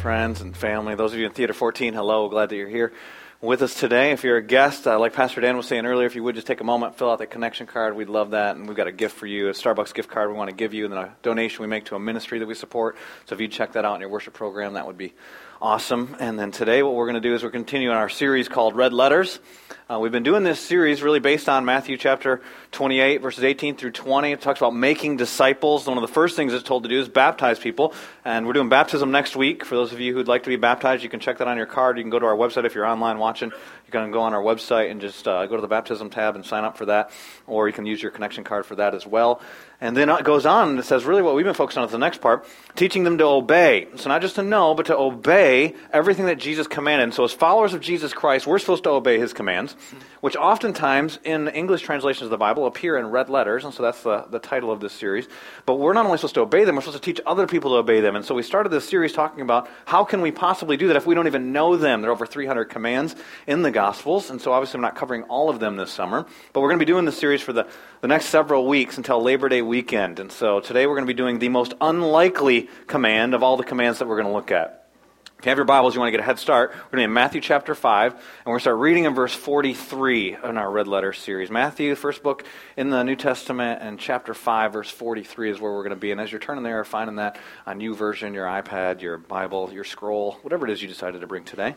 Friends and family, those of you in Theater 14, hello, glad that you're here with us today. If you're a guest, uh, like Pastor Dan was saying earlier, if you would just take a moment, fill out the connection card, we'd love that. And we've got a gift for you, a Starbucks gift card we want to give you, and then a donation we make to a ministry that we support. So if you check that out in your worship program, that would be awesome. And then today, what we're going to do is we're continuing our series called Red Letters. Uh, we've been doing this series really based on Matthew chapter 28, verses 18 through 20. It talks about making disciples. One of the first things it's told to do is baptize people. And we're doing baptism next week. For those of you who'd like to be baptized, you can check that on your card. You can go to our website if you're online watching. You can go on our website and just uh, go to the baptism tab and sign up for that. Or you can use your connection card for that as well. And then it goes on and it says, really, what we've been focused on is the next part teaching them to obey. So, not just to know, but to obey everything that Jesus commanded. And so, as followers of Jesus Christ, we're supposed to obey his commands, which oftentimes in English translations of the Bible appear in red letters. And so, that's the, the title of this series. But we're not only supposed to obey them, we're supposed to teach other people to obey them. And so, we started this series talking about how can we possibly do that if we don't even know them. There are over 300 commands in the Gospels. And so, obviously, I'm not covering all of them this summer. But we're going to be doing this series for the, the next several weeks until Labor Day weekend. And so today we're going to be doing the most unlikely command of all the commands that we're going to look at. If you have your Bibles, you want to get a head start. We're going to be in Matthew chapter 5, and we're going to start reading in verse 43 in our red letter series. Matthew, the first book in the New Testament, and chapter 5, verse 43 is where we're going to be. And as you're turning there, finding that on YouVersion, your iPad, your Bible, your scroll, whatever it is you decided to bring today.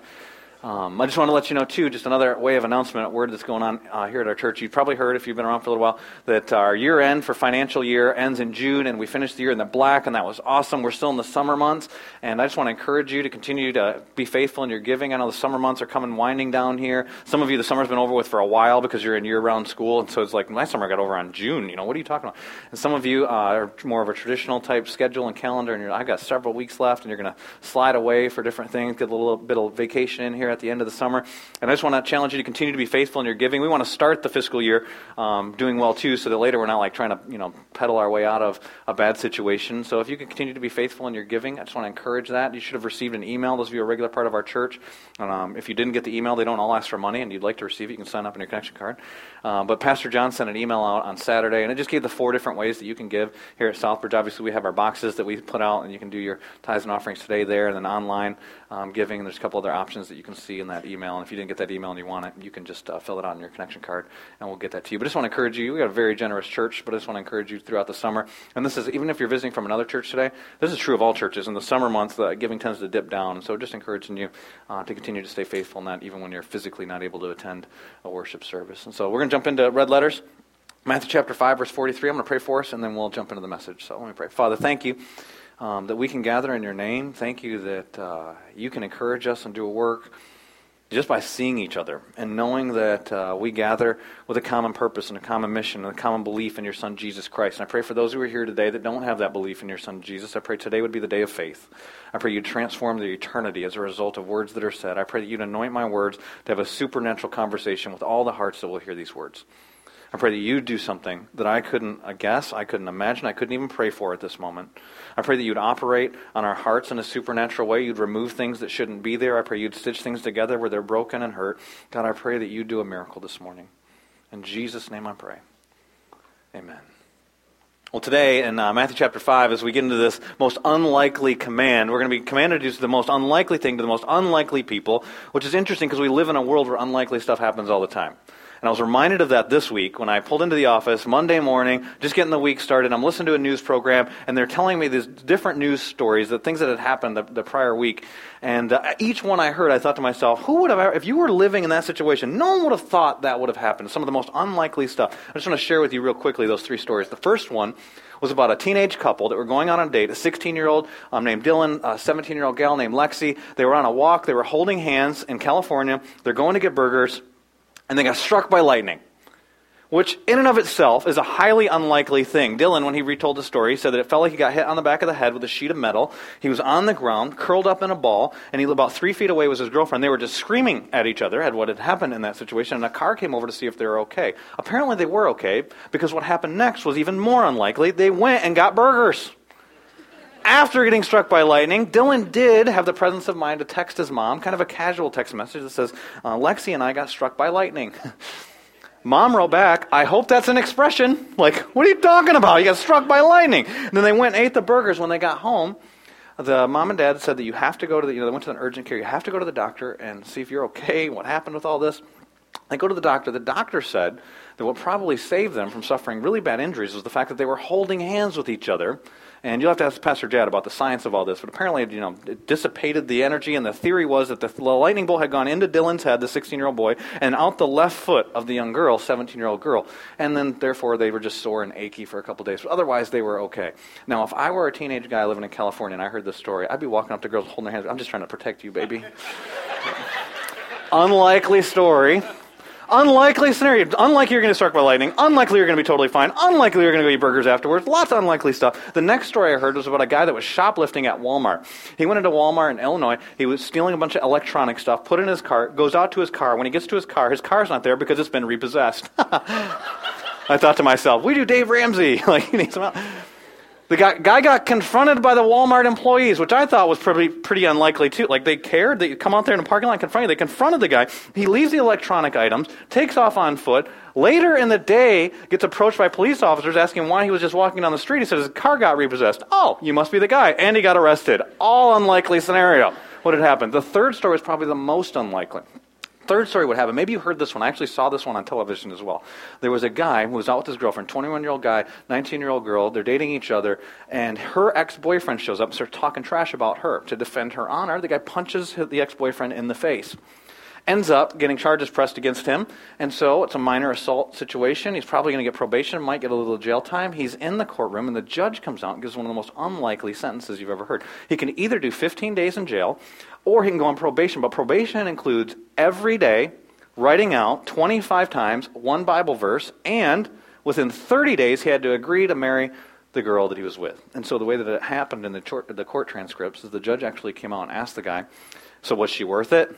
Um, I just want to let you know, too, just another way of announcement, a word that's going on uh, here at our church. You've probably heard, if you've been around for a little while, that our year end for financial year ends in June, and we finished the year in the black, and that was awesome. We're still in the summer months, and I just want to encourage you to continue to be faithful in your giving. I know the summer months are coming winding down here. Some of you, the summer's been over with for a while because you're in year round school, and so it's like, my summer got over on June. You know, what are you talking about? And some of you uh, are more of a traditional type schedule and calendar, and I've got several weeks left, and you're going to slide away for different things, get a little bit of vacation in here at the end of the summer. And I just want to challenge you to continue to be faithful in your giving. We want to start the fiscal year um, doing well too, so that later we're not like trying to you know pedal our way out of a bad situation. So if you can continue to be faithful in your giving, I just want to encourage that. You should have received an email. Those of you are a regular part of our church. Um, if you didn't get the email, they don't all ask for money, and you'd like to receive it, you can sign up in your connection card. Um, but Pastor John sent an email out on Saturday, and it just gave the four different ways that you can give here at Southbridge. Obviously, we have our boxes that we put out, and you can do your tithes and offerings today there, and then online um, giving. There's a couple other options that you can see in that email. And if you didn't get that email and you want it, you can just uh, fill it out on your connection card, and we'll get that to you. But I just want to encourage you. We got a very generous church, but I just want to encourage you throughout the summer. And this is even if you're visiting from another church today, this is true of all churches. In the summer months, the giving tends to dip down, so just encouraging you uh, to continue to stay faithful in that, even when you're physically not able to attend a worship service. And so we're going to jump into red letters. Matthew chapter 5, verse 43. I'm going to pray for us, and then we'll jump into the message. So let me pray. Father, thank you um, that we can gather in your name. Thank you that uh, you can encourage us and do a work just by seeing each other and knowing that uh, we gather with a common purpose and a common mission and a common belief in your Son, Jesus Christ. And I pray for those who are here today that don't have that belief in your Son, Jesus. I pray today would be the day of faith. I pray you'd transform the eternity as a result of words that are said. I pray that you'd anoint my words to have a supernatural conversation with all the hearts that will hear these words. I pray that you'd do something that I couldn't guess, I couldn't imagine, I couldn't even pray for at this moment. I pray that you'd operate on our hearts in a supernatural way. You'd remove things that shouldn't be there. I pray you'd stitch things together where they're broken and hurt. God, I pray that you do a miracle this morning. In Jesus' name I pray. Amen. Well, today in uh, Matthew chapter 5, as we get into this most unlikely command, we're going to be commanded to do the most unlikely thing to the most unlikely people, which is interesting because we live in a world where unlikely stuff happens all the time. And I was reminded of that this week when I pulled into the office Monday morning, just getting the week started. I'm listening to a news program, and they're telling me these different news stories, the things that had happened the, the prior week. And uh, each one I heard, I thought to myself, who would have, if you were living in that situation, no one would have thought that would have happened. Some of the most unlikely stuff. I just want to share with you real quickly those three stories. The first one was about a teenage couple that were going on a date. A 16 year old um, named Dylan, a 17 year old gal named Lexi. They were on a walk. They were holding hands in California. They're going to get burgers and they got struck by lightning, which in and of itself is a highly unlikely thing. Dylan, when he retold the story, said that it felt like he got hit on the back of the head with a sheet of metal. He was on the ground, curled up in a ball, and he about three feet away was his girlfriend. They were just screaming at each other at what had happened in that situation, and a car came over to see if they were okay. Apparently they were okay, because what happened next was even more unlikely. They went and got burgers after getting struck by lightning, Dylan did have the presence of mind to text his mom, kind of a casual text message that says, uh, Lexi and I got struck by lightning. mom wrote back, I hope that's an expression. Like, what are you talking about? You got struck by lightning. And then they went and ate the burgers when they got home. the mom and dad said that you have to go to the, you know, they went to an urgent care. You have to go to the doctor and see if you're okay. What happened with all this? They go to the doctor. The doctor said that what probably saved them from suffering really bad injuries was the fact that they were holding hands with each other and you'll have to ask Pastor Jad about the science of all this, but apparently, you know, it dissipated the energy, and the theory was that the lightning bolt had gone into Dylan's head, the 16 year old boy, and out the left foot of the young girl, 17 year old girl. And then, therefore, they were just sore and achy for a couple days. But otherwise, they were okay. Now, if I were a teenage guy living in California and I heard this story, I'd be walking up to girls holding their hands. I'm just trying to protect you, baby. Unlikely story. Unlikely scenario. Unlikely you're going to struck by lightning. Unlikely you're going to be totally fine. Unlikely you're going to go eat burgers afterwards. Lots of unlikely stuff. The next story I heard was about a guy that was shoplifting at Walmart. He went into Walmart in Illinois. He was stealing a bunch of electronic stuff, put in his car, goes out to his car. When he gets to his car, his car's not there because it's been repossessed. I thought to myself, we do Dave Ramsey. like, he needs some help. The guy, guy, got confronted by the Walmart employees, which I thought was pretty, pretty unlikely too. Like they cared. They come out there in the parking lot and confront you. They confronted the guy. He leaves the electronic items, takes off on foot. Later in the day, gets approached by police officers asking why he was just walking down the street. He says his car got repossessed. Oh, you must be the guy. And he got arrested. All unlikely scenario. What had happened? The third story is probably the most unlikely third story would happen. Maybe you heard this one. I actually saw this one on television as well. There was a guy who was out with his girlfriend, 21 year old guy, 19 year old girl. They're dating each other, and her ex boyfriend shows up and starts talking trash about her to defend her honor. The guy punches the ex boyfriend in the face ends up getting charges pressed against him. And so it's a minor assault situation. He's probably going to get probation, might get a little jail time. He's in the courtroom, and the judge comes out and gives one of the most unlikely sentences you've ever heard. He can either do 15 days in jail or he can go on probation. But probation includes every day writing out 25 times one Bible verse, and within 30 days, he had to agree to marry the girl that he was with. And so the way that it happened in the, the court transcripts is the judge actually came out and asked the guy, So was she worth it?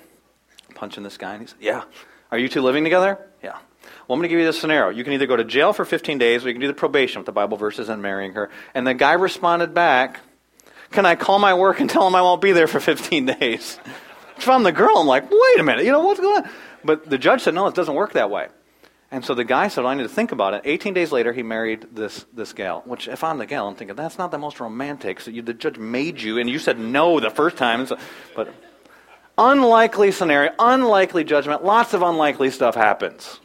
punching this guy? And he said, Yeah. Are you two living together? Yeah. Well, I'm going to give you this scenario. You can either go to jail for 15 days or you can do the probation with the Bible verses and marrying her. And the guy responded back, Can I call my work and tell them I won't be there for 15 days? If I'm the girl, I'm like, Wait a minute, you know, what's going on? But the judge said, No, it doesn't work that way. And so the guy said, well, I need to think about it. 18 days later, he married this, this gal, which if I'm the gal, I'm thinking, that's not the most romantic. So you, the judge made you, and you said no the first time. So, but Unlikely scenario, unlikely judgment, lots of unlikely stuff happens.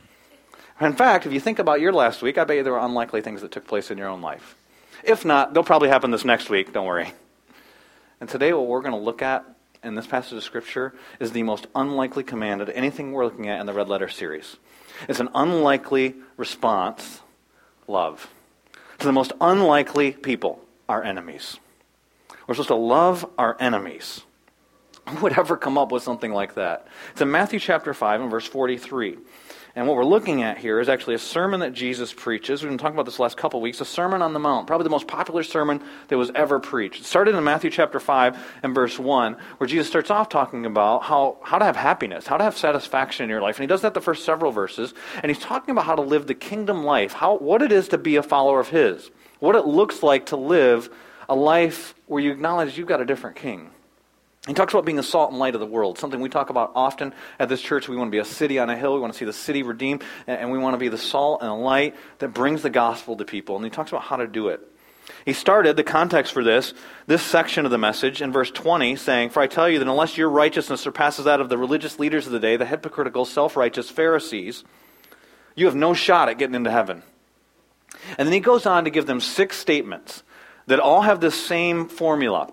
In fact, if you think about your last week, I bet you there were unlikely things that took place in your own life. If not, they'll probably happen this next week, don't worry. And today, what we're going to look at in this passage of Scripture is the most unlikely command of anything we're looking at in the Red Letter series. It's an unlikely response love. To the most unlikely people, our enemies. We're supposed to love our enemies. Who would ever come up with something like that? It's in Matthew chapter 5 and verse 43. And what we're looking at here is actually a sermon that Jesus preaches. We've been talking about this last couple of weeks, a Sermon on the Mount, probably the most popular sermon that was ever preached. It started in Matthew chapter 5 and verse 1, where Jesus starts off talking about how, how to have happiness, how to have satisfaction in your life. And he does that the first several verses. And he's talking about how to live the kingdom life, how, what it is to be a follower of his, what it looks like to live a life where you acknowledge you've got a different king. He talks about being the salt and light of the world, something we talk about often at this church. We want to be a city on a hill. We want to see the city redeemed, and we want to be the salt and the light that brings the gospel to people. And he talks about how to do it. He started the context for this, this section of the message, in verse 20, saying, For I tell you that unless your righteousness surpasses that of the religious leaders of the day, the hypocritical, self righteous Pharisees, you have no shot at getting into heaven. And then he goes on to give them six statements that all have the same formula.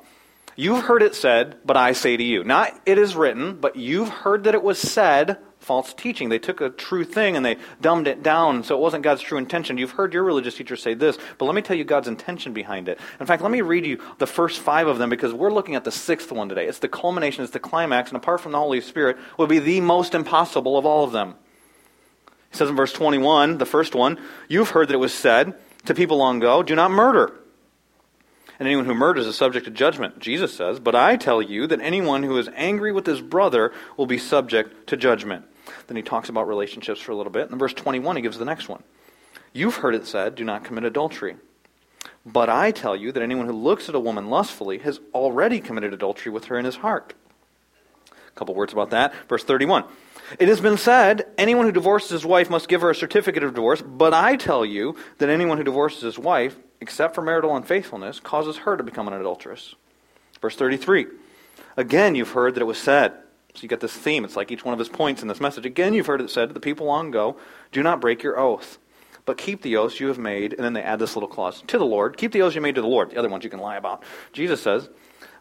You've heard it said, but I say to you. Not it is written, but you've heard that it was said, false teaching. They took a true thing and they dumbed it down so it wasn't God's true intention. You've heard your religious teacher say this, but let me tell you God's intention behind it. In fact, let me read you the first five of them because we're looking at the sixth one today. It's the culmination, it's the climax, and apart from the Holy Spirit, will be the most impossible of all of them. He says in verse 21, the first one, You've heard that it was said to people long ago, Do not murder and anyone who murders is subject to judgment, Jesus says. But I tell you that anyone who is angry with his brother will be subject to judgment. Then he talks about relationships for a little bit. In verse 21, he gives the next one. You've heard it said, do not commit adultery. But I tell you that anyone who looks at a woman lustfully has already committed adultery with her in his heart. A couple words about that. Verse 31. It has been said, anyone who divorces his wife must give her a certificate of divorce, but I tell you that anyone who divorces his wife, except for marital unfaithfulness, causes her to become an adulteress. Verse 33. Again, you've heard that it was said. So you get this theme. It's like each one of his points in this message. Again, you've heard it said to the people long ago, do not break your oath, but keep the oaths you have made. And then they add this little clause to the Lord. Keep the oaths you made to the Lord. The other ones you can lie about. Jesus says,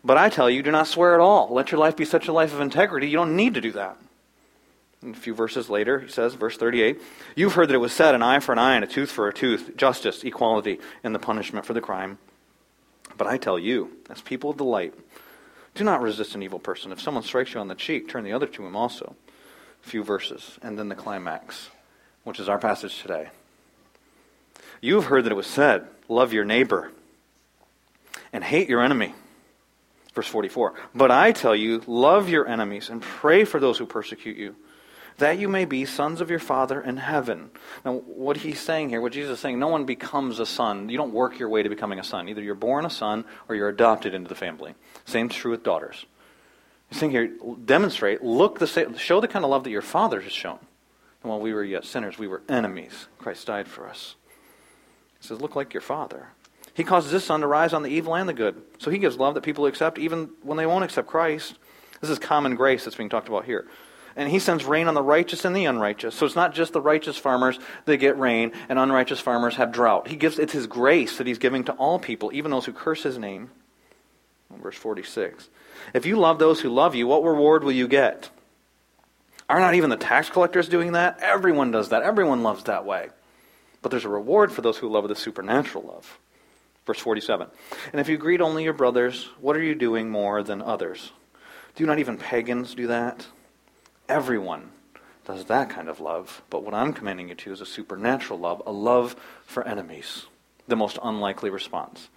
but I tell you, do not swear at all. Let your life be such a life of integrity. You don't need to do that. And a few verses later, he says, verse 38, You've heard that it was said, an eye for an eye and a tooth for a tooth, justice, equality, and the punishment for the crime. But I tell you, as people of the light, do not resist an evil person. If someone strikes you on the cheek, turn the other to him also. A few verses, and then the climax, which is our passage today. You have heard that it was said, Love your neighbor and hate your enemy. Verse 44. But I tell you, love your enemies and pray for those who persecute you, that you may be sons of your Father in heaven. Now, what he's saying here, what Jesus is saying, no one becomes a son. You don't work your way to becoming a son. Either you're born a son or you're adopted into the family. Same's true with daughters. He's saying here, demonstrate, look the show the kind of love that your Father has shown. And while we were yet sinners, we were enemies. Christ died for us. He says, look like your Father. He causes his sun to rise on the evil and the good. So he gives love that people accept even when they won't accept Christ. This is common grace that's being talked about here. And he sends rain on the righteous and the unrighteous. So it's not just the righteous farmers that get rain and unrighteous farmers have drought. He gives it's his grace that he's giving to all people, even those who curse his name. Verse 46. If you love those who love you, what reward will you get? Are not even the tax collectors doing that? Everyone does that. Everyone loves that way. But there's a reward for those who love a supernatural love. Verse 47. And if you greet only your brothers, what are you doing more than others? Do not even pagans do that? Everyone does that kind of love. But what I'm commanding you to is a supernatural love, a love for enemies. The most unlikely response.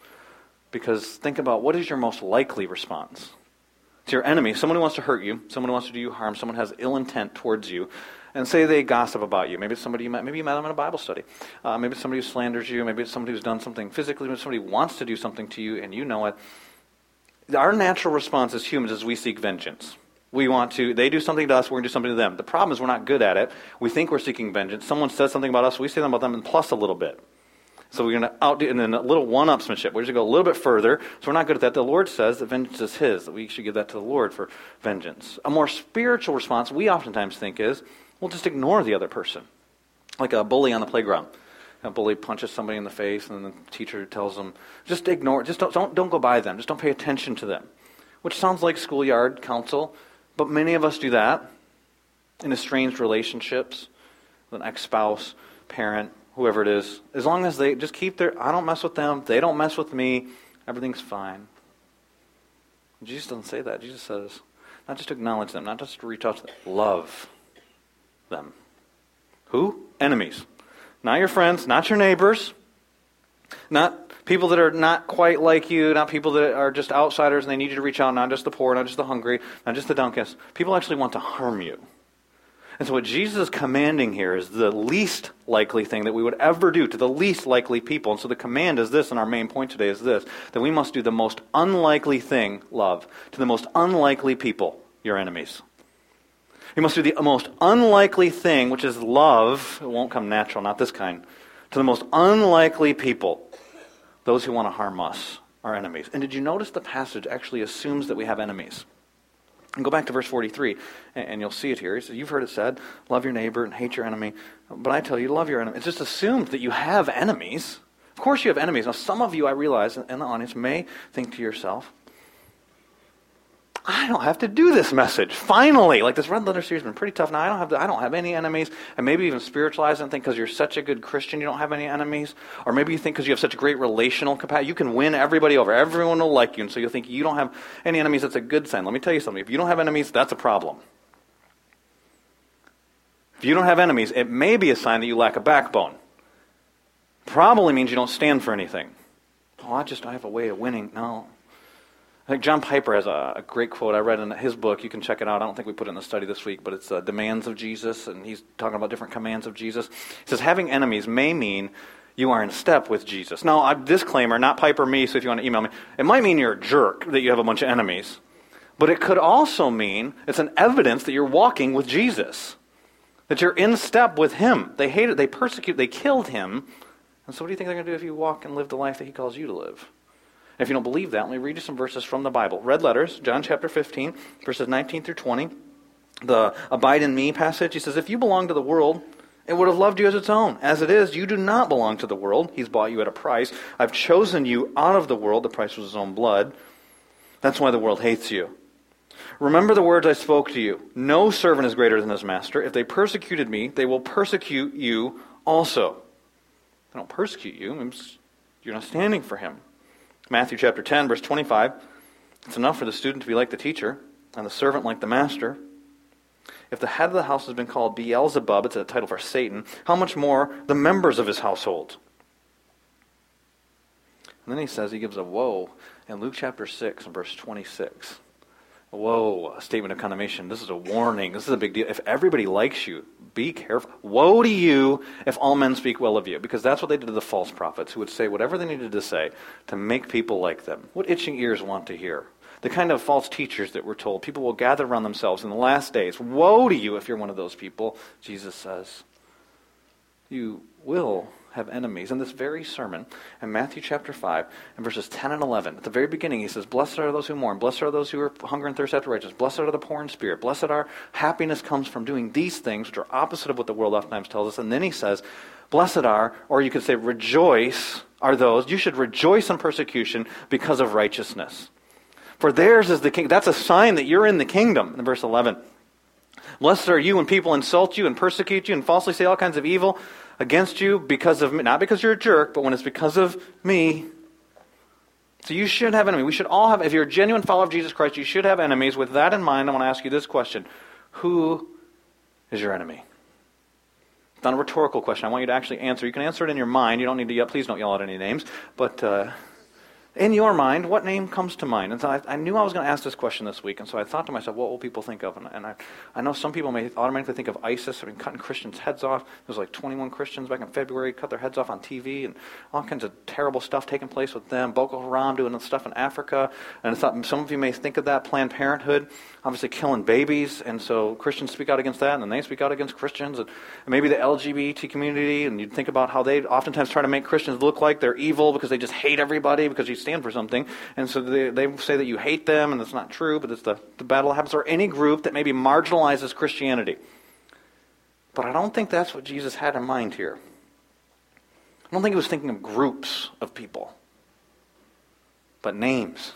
Because think about what is your most likely response? To your enemy, someone who wants to hurt you, someone who wants to do you harm, someone has ill intent towards you and say they gossip about you. Maybe it's somebody you met, maybe you met them in a Bible study. Uh, maybe it's somebody who slanders you. Maybe it's somebody who's done something physically. Maybe somebody wants to do something to you and you know it. Our natural response as humans is we seek vengeance. We want to, they do something to us, we're going to do something to them. The problem is we're not good at it. We think we're seeking vengeance. Someone says something about us, we say something about them, and plus a little bit. So we're going to outdo, and then a little one-upsmanship. We're just going to go a little bit further. So we're not good at that. The Lord says that vengeance is His, that we should give that to the Lord for vengeance. A more spiritual response we oftentimes think is, We'll just ignore the other person. Like a bully on the playground. A bully punches somebody in the face, and the teacher tells them, just ignore, just don't, don't, don't go by them, just don't pay attention to them. Which sounds like schoolyard counsel, but many of us do that in estranged relationships with an ex spouse, parent, whoever it is. As long as they just keep their, I don't mess with them, they don't mess with me, everything's fine. Jesus doesn't say that. Jesus says, not just acknowledge them, not just reach out to them, love them. Who? Enemies. Not your friends, not your neighbors, not people that are not quite like you, not people that are just outsiders and they need you to reach out, not just the poor, not just the hungry, not just the downcast. People actually want to harm you. And so, what Jesus is commanding here is the least likely thing that we would ever do to the least likely people. And so, the command is this, and our main point today is this that we must do the most unlikely thing, love, to the most unlikely people, your enemies. You must do the most unlikely thing, which is love. It won't come natural, not this kind. To the most unlikely people, those who want to harm us, our enemies. And did you notice the passage actually assumes that we have enemies? And go back to verse 43, and you'll see it here. He says, You've heard it said, love your neighbor and hate your enemy. But I tell you, love your enemy. It's just assumed that you have enemies. Of course, you have enemies. Now, some of you, I realize, in the audience may think to yourself, I don't have to do this message. Finally, like this red letter series has been pretty tough. Now I don't have to, I don't have any enemies, and maybe even spiritualize and think because you're such a good Christian you don't have any enemies, or maybe you think because you have such a great relational capacity you can win everybody over. Everyone will like you, and so you'll think you don't have any enemies. That's a good sign. Let me tell you something. If you don't have enemies, that's a problem. If you don't have enemies, it may be a sign that you lack a backbone. Probably means you don't stand for anything. Oh, I just I have a way of winning. No, I think John Piper has a, a, great quote I read in his book. You can check it out. I don't think we put it in the study this week, but it's uh, Demands of Jesus, and he's talking about different commands of Jesus. He says, Having enemies may mean you are in step with Jesus. Now, I, disclaimer, not Piper me, so if you want to email me, it might mean you're a jerk that you have a bunch of enemies. But it could also mean it's an evidence that you're walking with Jesus, that you're in step with him. They hated, they persecuted, they killed him. And so, what do you think they're going to do if you walk and live the life that he calls you to live? If you don't believe that, let me read you some verses from the Bible. Red letters, John chapter 15, verses 19 through 20. The abide in me passage, he says, If you belong to the world, it would have loved you as its own. As it is, you do not belong to the world. He's bought you at a price. I've chosen you out of the world. The price was his own blood. That's why the world hates you. Remember the words I spoke to you. No servant is greater than his master. If they persecuted me, they will persecute you also. They don't persecute you. You're not standing for him. Matthew chapter 10, verse 25. It's enough for the student to be like the teacher and the servant like the master. If the head of the house has been called Beelzebub, it's a title for Satan, how much more the members of his household? And then he says, he gives a woe in Luke chapter 6 and verse 26. Whoa, a statement of condemnation. This is a warning. This is a big deal. If everybody likes you, be careful. Woe to you if all men speak well of you, because that's what they did to the false prophets, who would say whatever they needed to say to make people like them. What itching ears want to hear? The kind of false teachers that we're told people will gather around themselves in the last days. Woe to you if you're one of those people, Jesus says. You will have enemies. In this very sermon, in Matthew chapter 5, and verses 10 and 11, at the very beginning, he says, Blessed are those who mourn, blessed are those who are hunger and thirst after righteousness, blessed are the poor in spirit, blessed are happiness comes from doing these things, which are opposite of what the world oftentimes tells us. And then he says, Blessed are, or you could say, rejoice are those, you should rejoice in persecution because of righteousness. For theirs is the king. That's a sign that you're in the kingdom, in verse 11. Blessed are you when people insult you and persecute you and falsely say all kinds of evil against you because of me. Not because you're a jerk, but when it's because of me. So you should have enemies. We should all have, if you're a genuine follower of Jesus Christ, you should have enemies. With that in mind, I want to ask you this question Who is your enemy? It's not a rhetorical question. I want you to actually answer. You can answer it in your mind. You don't need to yell. Please don't yell out any names. But. Uh, in your mind, what name comes to mind? And so I, I knew I was going to ask this question this week, and so I thought to myself, what will people think of? And, and I, I know some people may automatically think of ISIS. I cutting Christians' heads off. There's like 21 Christians back in February cut their heads off on TV, and all kinds of terrible stuff taking place with them. Boko Haram doing stuff in Africa, and I thought some of you may think of that. Planned Parenthood, obviously killing babies, and so Christians speak out against that, and then they speak out against Christians, and, and maybe the LGBT community, and you'd think about how they oftentimes try to make Christians look like they're evil because they just hate everybody because you stand for something. And so they, they say that you hate them, and that's not true, but it's the, the battle that happens. Or any group that maybe marginalizes Christianity. But I don't think that's what Jesus had in mind here. I don't think he was thinking of groups of people, but names,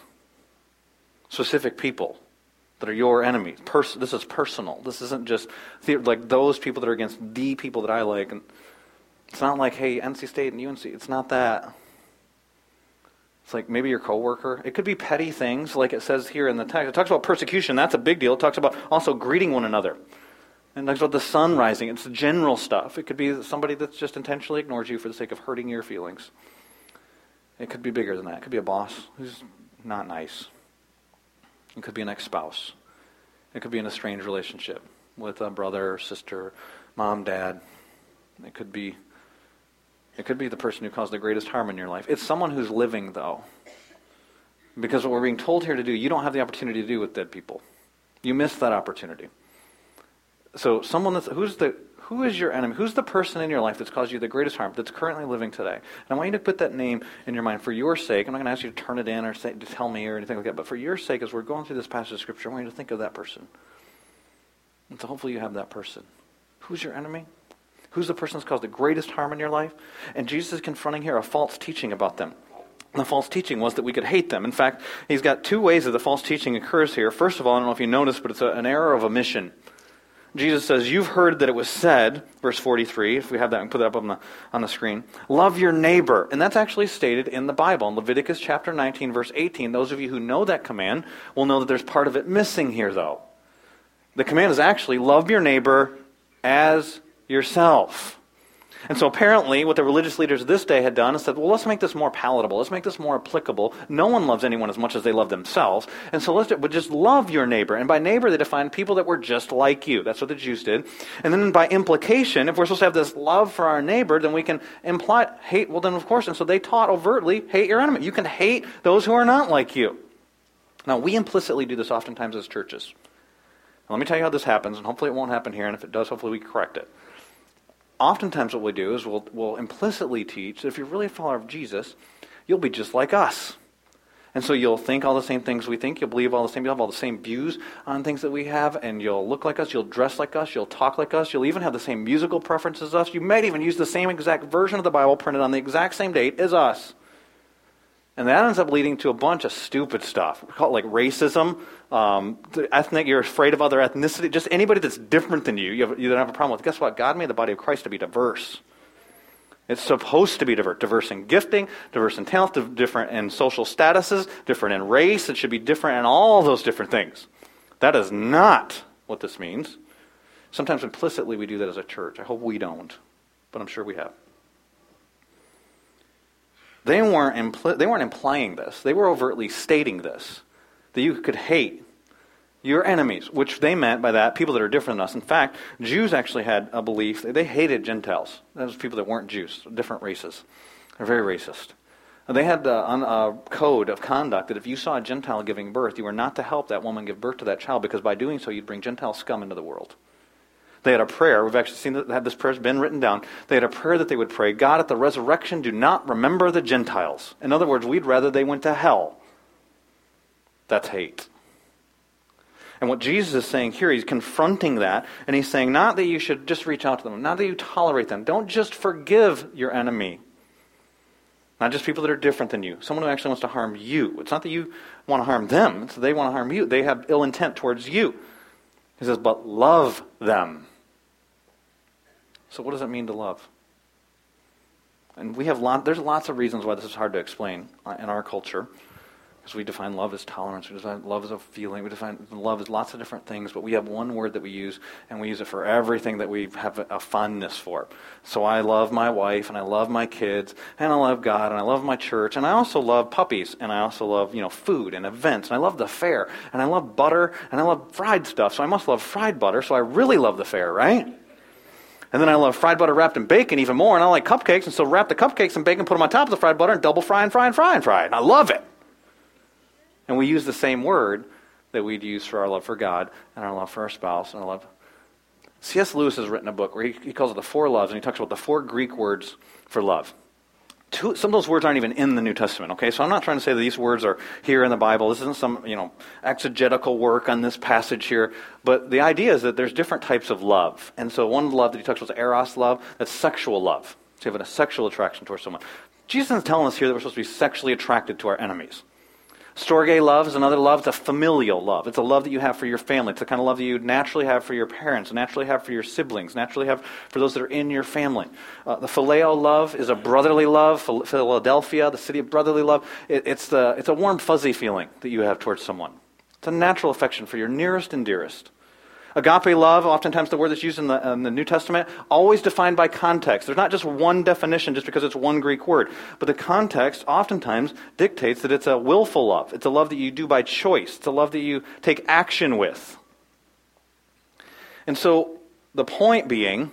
specific people that are your enemies. Pers- this is personal. This isn't just the- like those people that are against the people that I like. And it's not like, hey, NC State and UNC. It's not that. It's like maybe your coworker. It could be petty things, like it says here in the text. It talks about persecution. That's a big deal. It talks about also greeting one another. And it talks about the sun rising. It's general stuff. It could be somebody that's just intentionally ignores you for the sake of hurting your feelings. It could be bigger than that. It could be a boss who's not nice. It could be an ex-spouse. It could be an estranged relationship with a brother sister, mom, dad. It could be it could be the person who caused the greatest harm in your life. It's someone who's living, though. Because what we're being told here to do, you don't have the opportunity to do with dead people. You miss that opportunity. So, someone that's who's the who is your enemy? Who's the person in your life that's caused you the greatest harm that's currently living today? And I want you to put that name in your mind for your sake. I'm not going to ask you to turn it in or say, to tell me or anything like that, but for your sake, as we're going through this passage of Scripture, I want you to think of that person. And so hopefully you have that person. Who's your enemy? Who's the person that's caused the greatest harm in your life? And Jesus is confronting here a false teaching about them. The false teaching was that we could hate them. In fact, he's got two ways that the false teaching occurs here. First of all, I don't know if you noticed, but it's a, an error of omission. Jesus says, You've heard that it was said, verse 43, if we have that, and put that up on the, on the screen, love your neighbor. And that's actually stated in the Bible. In Leviticus chapter 19, verse 18, those of you who know that command will know that there's part of it missing here, though. The command is actually love your neighbor as yourself. And so apparently, what the religious leaders of this day had done is said, well, let's make this more palatable. Let's make this more applicable. No one loves anyone as much as they love themselves. And so let's just love your neighbor. And by neighbor, they defined people that were just like you. That's what the Jews did. And then by implication, if we're supposed to have this love for our neighbor, then we can imply hate. Well, then of course. And so they taught overtly, hate your enemy. You can hate those who are not like you. Now, we implicitly do this oftentimes as churches. Now, let me tell you how this happens, and hopefully it won't happen here. And if it does, hopefully we correct it oftentimes what we do is we'll, we'll implicitly teach that if you're really a follower of Jesus, you'll be just like us. And so you'll think all the same things we think. You'll believe all the same. You'll have all the same views on things that we have. And you'll look like us. You'll dress like us. You'll talk like us. You'll even have the same musical preferences as us. You might even use the same exact version of the Bible printed on the exact same date as us. And that ends up leading to a bunch of stupid stuff. We call it like racism, um, ethnic, you're afraid of other ethnicity. Just anybody that's different than you, you, have, you don't have a problem with. Guess what? God made the body of Christ to be diverse. It's supposed to be diverse, diverse in gifting, diverse in talent, different in social statuses, different in race. It should be different in all those different things. That is not what this means. Sometimes implicitly we do that as a church. I hope we don't, but I'm sure we have. They weren't, impl- they weren't implying this. They were overtly stating this that you could hate your enemies, which they meant by that people that are different than us. In fact, Jews actually had a belief that they hated Gentiles. Those people that weren't Jews, different races. They're very racist. They had uh, a, a uh, code of conduct that if you saw a Gentile giving birth, you were not to help that woman give birth to that child because by doing so you'd bring Gentile scum into the world. They had a prayer. We've actually seen that this prayer has been written down. They had a prayer that they would pray, God, at the resurrection, do not remember the Gentiles. In other words, we'd rather they went to hell. That's hate. And what Jesus is saying here, he's confronting that, and he's saying not that you should just reach out to them, not that you tolerate them. Don't just forgive your enemy. Not just people that are different than you. Someone who actually wants to harm you. It's not that you want to harm them, it's that they want to harm you. They have ill intent towards you. He says, but love them. So what does it mean to love? And we have lot, there's lots of reasons why this is hard to explain uh, in our culture. Because we define love as tolerance, we define love as a feeling, we define love as lots of different things, but we have one word that we use, and we use it for everything that we have a fondness for. So I love my wife, and I love my kids, and I love God, and I love my church, and I also love puppies, and I also love, you know, food and events, and I love the fair, and I love butter, and I love fried stuff, so I must love fried butter, so I really love the fair, right? And then I love fried butter wrapped in bacon even more, and I like cupcakes, and so wrap the cupcakes in bacon, put them on top of the fried butter, and double fry and fry and fry and fry. And I love it. And we use the same word that we'd use for our love for God and our love for our spouse and our love. C.S. Lewis has written a book where he, he calls it the four loves, and he talks about the four Greek words for love. Two, some of those words aren't even in the New Testament, okay? So I'm not trying to say that these words are here in the Bible. This isn't some, you know, exegetical work on this passage here. But the idea is that there's different types of love. And so one love that he talks about is eros love. That's sexual love. So have a sexual attraction towards someone. Jesus is telling us here that we're supposed to be sexually attracted to our enemies. Storge love is another love. It's a familial love. It's a love that you have for your family. It's the kind of love that you naturally have for your parents, naturally have for your siblings, naturally have for those that are in your family. Uh, the phileo love is a brotherly love. Philadelphia, the city of brotherly love, it, it's, the, it's a warm, fuzzy feeling that you have towards someone. It's a natural affection for your nearest and dearest. Agape love, oftentimes the word that's used in the, in the, New Testament, always defined by context. There's not just one definition just because it's one Greek word. But the context oftentimes dictates that it's a willful love. It's a love that you do by choice. It's a love that you take action with. And so the point being,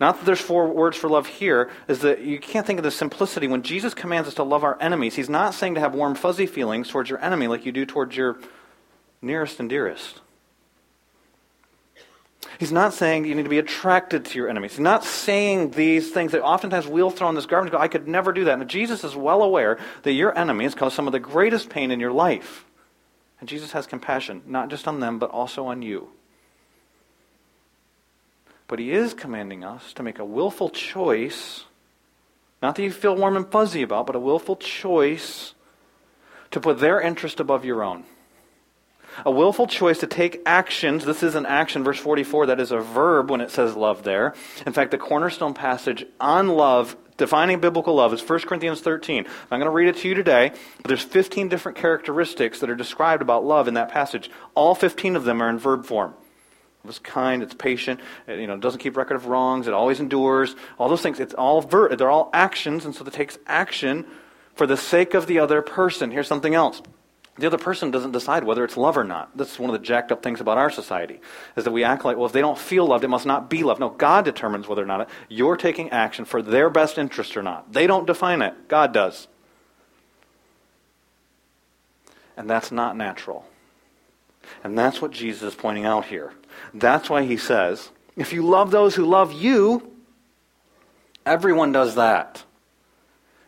not that there's four words for love here, is that you can't think of the simplicity. When Jesus commands us to love our enemies, he's not saying to have warm, fuzzy feelings towards your enemy like you do towards your nearest and dearest. He's not saying you need to be attracted to your enemies. He's not saying these things that oftentimes we'll throw in this garbage go, I could never do that. And Jesus is well aware that your enemies cause some of the greatest pain in your life. And Jesus has compassion, not just on them, but also on you. But he is commanding us to make a willful choice, not that you feel warm and fuzzy about, but a willful choice to put their interest above your own a willful choice to take actions. This is an action, verse 44, that is a verb when it says love there. In fact, the cornerstone passage on love, defining biblical love, is 1 Corinthians 13. I'm going to read it to you today, but there's 15 different characteristics that are described about love in that passage. All 15 of them are in verb form. It's kind, it's patient, it, you know, doesn't keep record of wrongs, it always endures. All those things, it's all ver- they're all actions, and so it takes action for the sake of the other person. Here's something else. The other person doesn't decide whether it's love or not. That's one of the jacked up things about our society, is that we act like, well, if they don't feel loved, it must not be love. No, God determines whether or not you're taking action for their best interest or not. They don't define it. God does. And that's not natural. And that's what Jesus is pointing out here. That's why he says, if you love those who love you, everyone does that.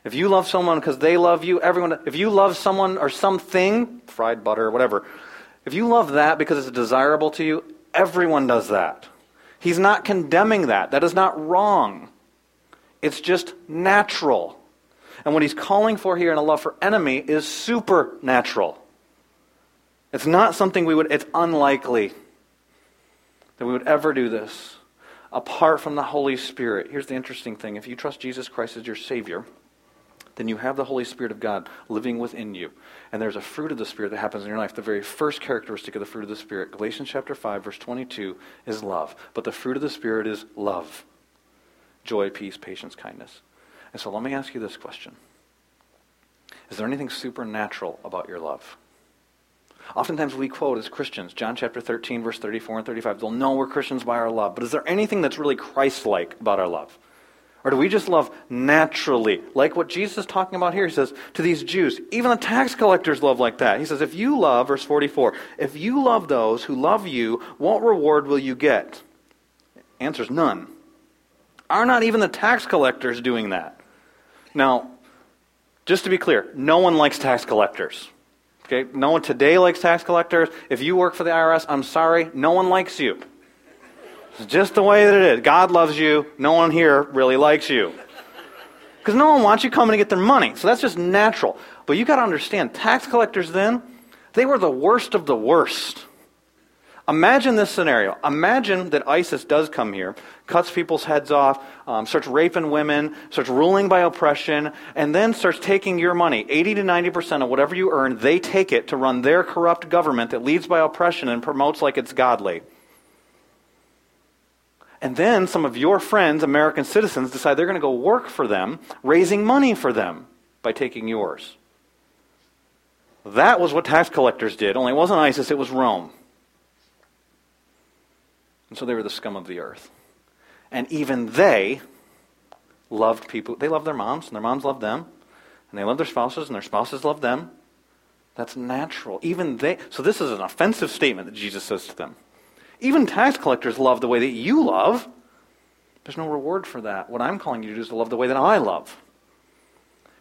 If you love someone because they love you, everyone, if you love someone or something, fried butter whatever, if you love that because it's desirable to you, everyone does that. He's not condemning that. That is not wrong. It's just natural. And what he's calling for here in a love for enemy is supernatural. It's not something we would, it's unlikely that we would ever do this apart from the Holy Spirit. Here's the interesting thing if you trust Jesus Christ as your Savior, then you have the Holy Spirit of God living within you. And there's a fruit of the Spirit that happens in your life. The very first characteristic of the fruit of the Spirit, Galatians chapter 5, verse 22, is love. But the fruit of the Spirit is love joy, peace, patience, kindness. And so let me ask you this question Is there anything supernatural about your love? Oftentimes we quote as Christians, John chapter 13, verse 34 and 35, they'll know we're Christians by our love. But is there anything that's really Christ like about our love? Or do we just love naturally? Like what Jesus is talking about here. He says to these Jews, even the tax collectors love like that. He says, if you love, verse 44, if you love those who love you, what reward will you get? Answer's none. Are not even the tax collectors doing that? Now, just to be clear, no one likes tax collectors. Okay? No one today likes tax collectors. If you work for the IRS, I'm sorry, no one likes you. It's just the way that it is. God loves you. No one here really likes you. Because no one wants you coming to get their money. So that's just natural. But you got to understand, tax collectors then, they were the worst of the worst. Imagine this scenario. Imagine that ISIS does come here, cuts people's heads off, um, starts raping women, starts ruling by oppression, and then starts taking your money. 80 to 90% of whatever you earn, they take it to run their corrupt government that leads by oppression and promotes like it's godly. And then some of your friends, American citizens, decide they're going to go work for them, raising money for them by taking yours. That was what tax collectors did, only it wasn't ISIS, it was Rome. And so they were the scum of the earth. And even they loved people. They loved their moms, and their moms loved them. And they loved their spouses, and their spouses loved them. That's natural. Even they. So this is an offensive statement that Jesus says to them. Even tax collectors love the way that you love. There's no reward for that. What I'm calling you to do is to love the way that I love.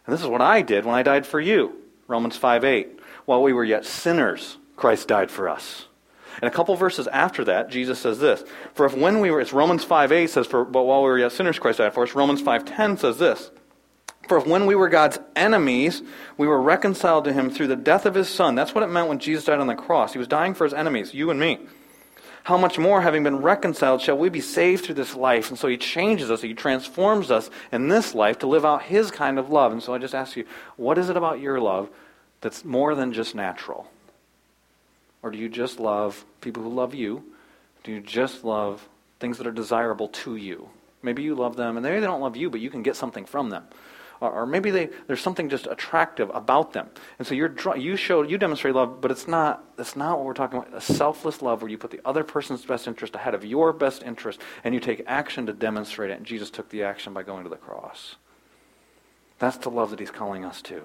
And this is what I did when I died for you. Romans 5 8. While we were yet sinners, Christ died for us. And a couple verses after that, Jesus says this. For if when we were, it's Romans 5 8 says, for, but while we were yet sinners, Christ died for us. Romans 5 10 says this. For if when we were God's enemies, we were reconciled to him through the death of his son. That's what it meant when Jesus died on the cross. He was dying for his enemies, you and me how much more, having been reconciled, shall we be saved through this life? And so he changes us, he transforms us in this life to live out his kind of love. And so I just ask you, what is it about your love that's more than just natural? Or do you just love people who love you? Do you just love things that are desirable to you? Maybe you love them, and maybe they don't love you, but you can get something from them or, or maybe they, there's something just attractive about them. And so you're, you show, you demonstrate love, but it's not, that's not what we're talking about. A selfless love where you put the other person's best interest ahead of your best interest, and you take action to demonstrate it. And Jesus took the action by going to the cross. That's the love that he's calling us to.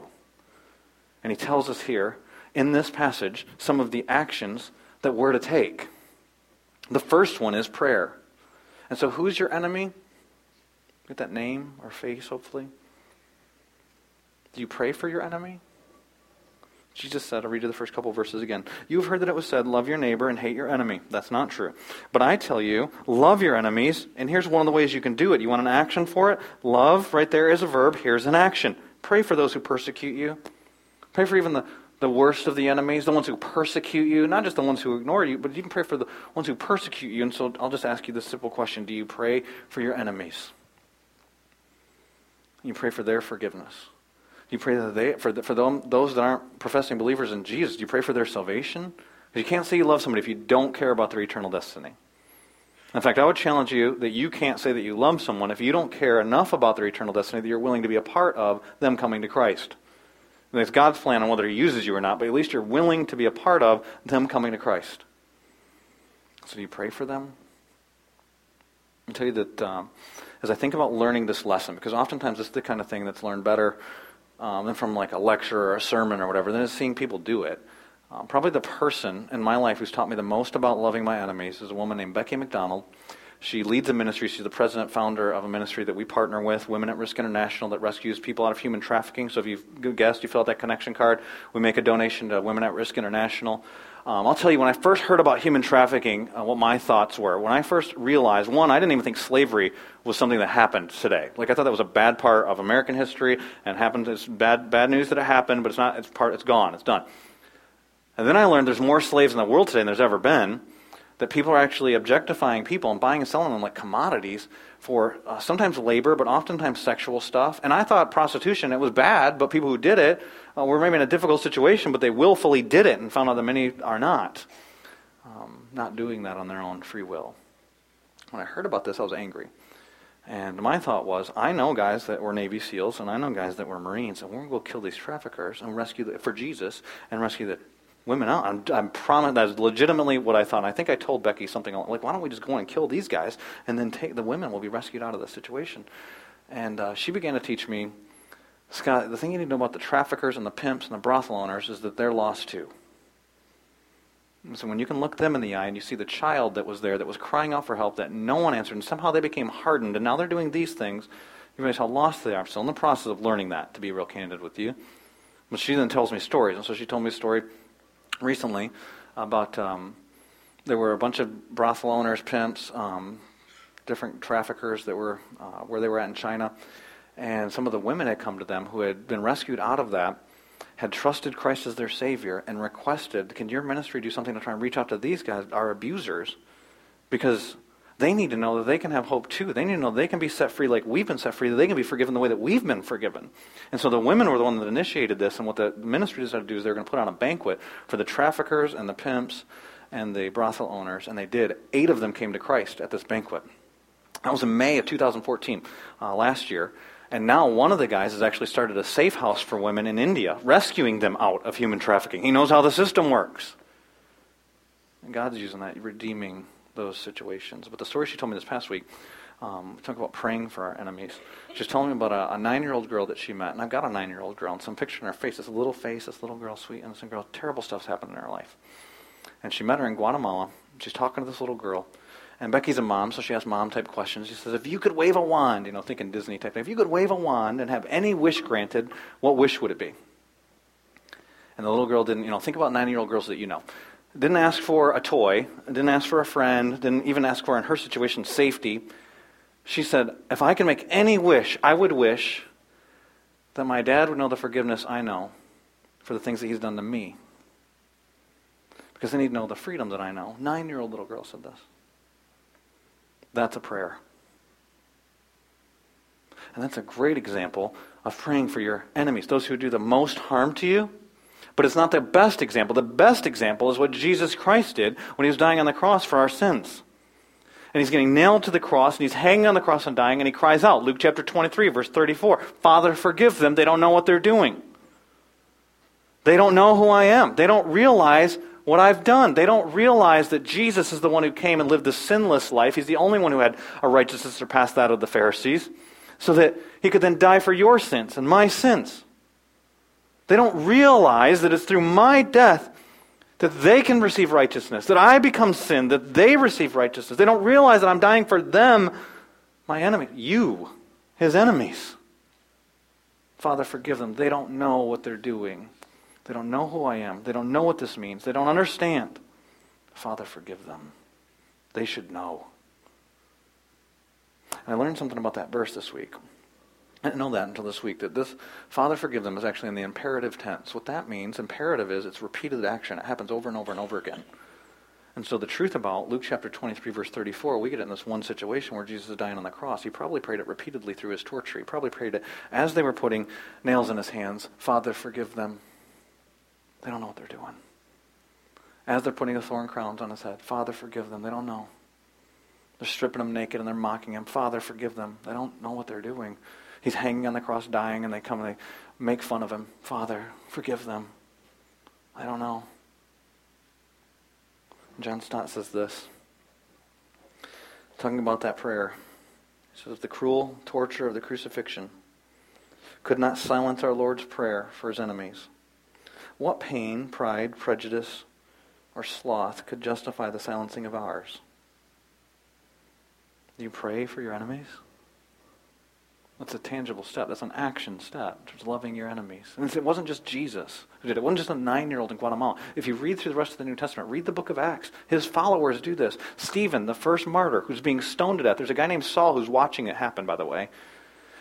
And he tells us here, in this passage, some of the actions that we're to take. The first one is prayer. And so, who's your enemy? Get that name or face, hopefully. Do you pray for your enemy? Jesus said, I'll read you the first couple verses again. You have heard that it was said, Love your neighbor and hate your enemy. That's not true. But I tell you, love your enemies, and here's one of the ways you can do it. You want an action for it? Love, right there is a verb. Here's an action. Pray for those who persecute you. Pray for even the, the worst of the enemies, the ones who persecute you, not just the ones who ignore you, but can pray for the ones who persecute you. And so I'll just ask you this simple question Do you pray for your enemies? You pray for their forgiveness. You pray that they, for, the, for them, those that aren't professing believers in Jesus, you pray for their salvation? Because you can't say you love somebody if you don't care about their eternal destiny. In fact, I would challenge you that you can't say that you love someone if you don't care enough about their eternal destiny that you're willing to be a part of them coming to Christ. And it's God's plan on whether He uses you or not, but at least you're willing to be a part of them coming to Christ. So do you pray for them? I'll tell you that um, as I think about learning this lesson, because oftentimes this is the kind of thing that's learned better um, than from like a lecture or a sermon or whatever, than is seeing people do it. Um, probably the person in my life who's taught me the most about loving my enemies is a woman named Becky McDonald. She leads a ministry. She's the president founder of a ministry that we partner with, Women at Risk International, that rescues people out of human trafficking. So if you've guessed, you fill out that connection card, we make a donation to Women at Risk International. Um, I'll tell you, when I first heard about human trafficking, uh, what my thoughts were. When I first realized, one, I didn't even think slavery was something that happened today. Like I thought that was a bad part of American history and happened. It's bad, bad news that it happened, but it's not. It's part. It's gone. It's done. And then I learned there's more slaves in the world today than there's ever been that people are actually objectifying people and buying and selling them like commodities for uh, sometimes labor, but oftentimes sexual stuff. And I thought prostitution, it was bad, but people who did it uh, were maybe in a difficult situation, but they willfully did it and found out that many are not. Um, not doing that on their own free will. When I heard about this, I was angry. And my thought was, I know guys that were Navy SEALs, and I know guys that were Marines, and we're going to go kill these traffickers and rescue the, for Jesus and rescue the women out. I'm, I'm promising that's legitimately what I thought. I think I told Becky something like, why don't we just go and kill these guys and then take the women will be rescued out of the situation. And uh, she began to teach me, Scott, the thing you need to know about the traffickers and the pimps and the brothel owners is that they're lost too. And so when you can look them in the eye and you see the child that was there that was crying out for help that no one answered, and somehow they became hardened, and now they're doing these things, you realize how lost they are. I'm still in the process of learning that, to be real candid with you. But she then tells me stories. And so she told me a story recently about um, there were a bunch of brothel owners, pimps, um, different traffickers that were uh, where they were at in China, and some of the women had come to them who had been rescued out of that, had trusted Christ as their Savior, and requested, "Can your ministry do something to try and reach out to these guys, our abusers, because they need to know that they can have hope too. They need to know they can be set free like we've been set free, that they can be forgiven the way that we've been forgiven. And so the women were the one that initiated this, and what the ministry decided to do is they were going to put on a banquet for the traffickers and the pimps and the brothel owners, and they did. Eight of them came to Christ at this banquet. That was in May of 2014, uh, last year. And now one of the guys has actually started a safe house for women in India, rescuing them out of human trafficking. He knows how the system works. And God's using that, redeeming those situations. But the story she told me this past week, um, talk about praying for our enemies. She's telling me about a, a nine-year-old girl that she met, and I've got a nine-year-old girl, and some picture in her face, this little face, this little girl, sweet innocent girl, terrible stuff's happened in her life. And she met her in Guatemala. She's talking to this little girl, and Becky's a mom, so she asks mom-type questions. She says, "If you could wave a wand, you know, thinking Disney type, if you could wave a wand and have any wish granted, what wish would it be?" And the little girl didn't, you know, think about nine-year-old girls that you know. Didn't ask for a toy, didn't ask for a friend, didn't even ask for, in her situation, safety. She said, If I can make any wish, I would wish that my dad would know the forgiveness I know for the things that he's done to me. Because then he'd know the freedom that I know. Nine year old little girl said this. That's a prayer. And that's a great example of praying for your enemies, those who do the most harm to you. But it's not the best example. The best example is what Jesus Christ did when he was dying on the cross for our sins. And he's getting nailed to the cross, and he's hanging on the cross and dying, and he cries out, Luke chapter 23, verse 34, Father, forgive them. They don't know what they're doing. They don't know who I am. They don't realize what I've done. They don't realize that Jesus is the one who came and lived the sinless life. He's the only one who had a righteousness that surpassed that of the Pharisees, so that he could then die for your sins and my sins. They don't realize that it's through my death that they can receive righteousness, that I become sin, that they receive righteousness. They don't realize that I'm dying for them, my enemy, you, his enemies. Father, forgive them. They don't know what they're doing. They don't know who I am. They don't know what this means. They don't understand. Father, forgive them. They should know. And I learned something about that verse this week. I didn't know that until this week, that this Father forgive them is actually in the imperative tense. What that means, imperative is it's repeated action. It happens over and over and over again. And so the truth about Luke chapter 23, verse 34, we get it in this one situation where Jesus is dying on the cross. He probably prayed it repeatedly through his torture. He probably prayed it as they were putting nails in his hands Father, forgive them. They don't know what they're doing. As they're putting the thorn crowns on his head, Father, forgive them. They don't know. They're stripping him naked and they're mocking him. Father, forgive them. They don't know what they're doing. He's hanging on the cross, dying, and they come and they make fun of him. Father, forgive them. I don't know. John Stott says this, talking about that prayer. He says, The cruel torture of the crucifixion could not silence our Lord's prayer for his enemies. What pain, pride, prejudice, or sloth could justify the silencing of ours? Do you pray for your enemies? That's a tangible step. That's an action step towards loving your enemies. And it wasn't just Jesus who did it. It wasn't just a nine-year-old in Guatemala. If you read through the rest of the New Testament, read the book of Acts. His followers do this. Stephen, the first martyr, who's being stoned to death. There's a guy named Saul who's watching it happen, by the way.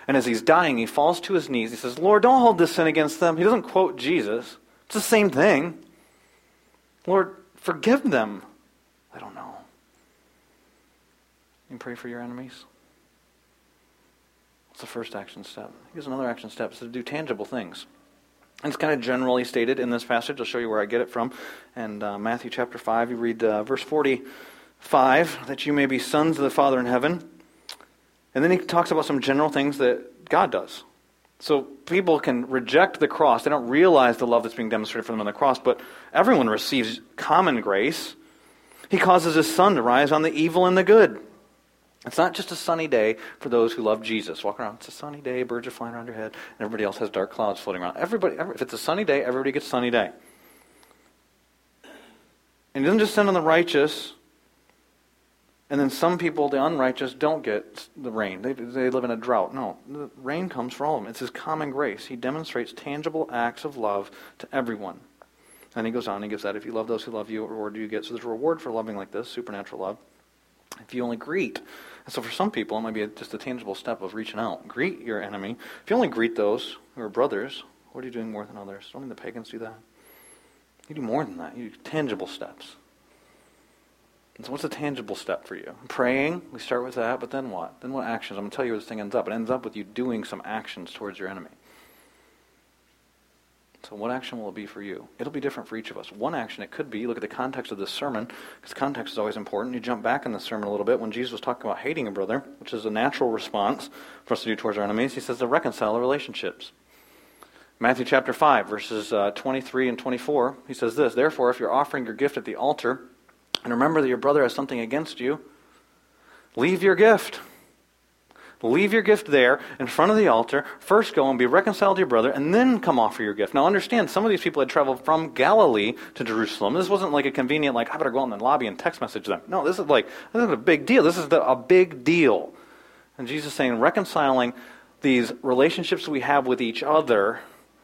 And as he's dying, he falls to his knees. He says, Lord, don't hold this sin against them. He doesn't quote Jesus. It's the same thing. Lord, forgive them. I don't know. You pray for your enemies? What's the first action step? Here's another action step is to do tangible things. And it's kind of generally stated in this passage. I'll show you where I get it from. And uh, Matthew chapter 5, you read uh, verse 45, that you may be sons of the Father in heaven. And then he talks about some general things that God does. So people can reject the cross. They don't realize the love that's being demonstrated for them on the cross, but everyone receives common grace. He causes his sun to rise on the evil and the good. It's not just a sunny day for those who love Jesus. Walk around, it's a sunny day, birds are flying around your head, and everybody else has dark clouds floating around. Everybody, if it's a sunny day, everybody gets sunny day. And he doesn't just send on the righteous, and then some people, the unrighteous, don't get the rain. They, they live in a drought. No, the rain comes for all of them. It's his common grace. He demonstrates tangible acts of love to everyone. And he goes on, and he gives that. If you love those who love you, what reward do you get? So there's a reward for loving like this, supernatural love. If you only greet and so for some people, it might be just a tangible step of reaching out. Greet your enemy. If you only greet those who are brothers, what are you doing more than others? Don't the pagans do that? You do more than that. You do tangible steps. And so what's a tangible step for you? Praying, we start with that, but then what? Then what actions? I'm going to tell you where this thing ends up. It ends up with you doing some actions towards your enemy. So, what action will it be for you? It'll be different for each of us. One action, it could be, look at the context of this sermon, because context is always important. You jump back in the sermon a little bit when Jesus was talking about hating a brother, which is a natural response for us to do towards our enemies. He says to reconcile the relationships. Matthew chapter 5, verses uh, 23 and 24, he says this Therefore, if you're offering your gift at the altar, and remember that your brother has something against you, leave your gift Leave your gift there in front of the altar. First go and be reconciled to your brother, and then come offer your gift. Now understand, some of these people had traveled from Galilee to Jerusalem. This wasn't like a convenient, like, I better go out in the lobby and text message them. No, this is like, this is a big deal. This is the, a big deal. And Jesus is saying, reconciling these relationships we have with each other,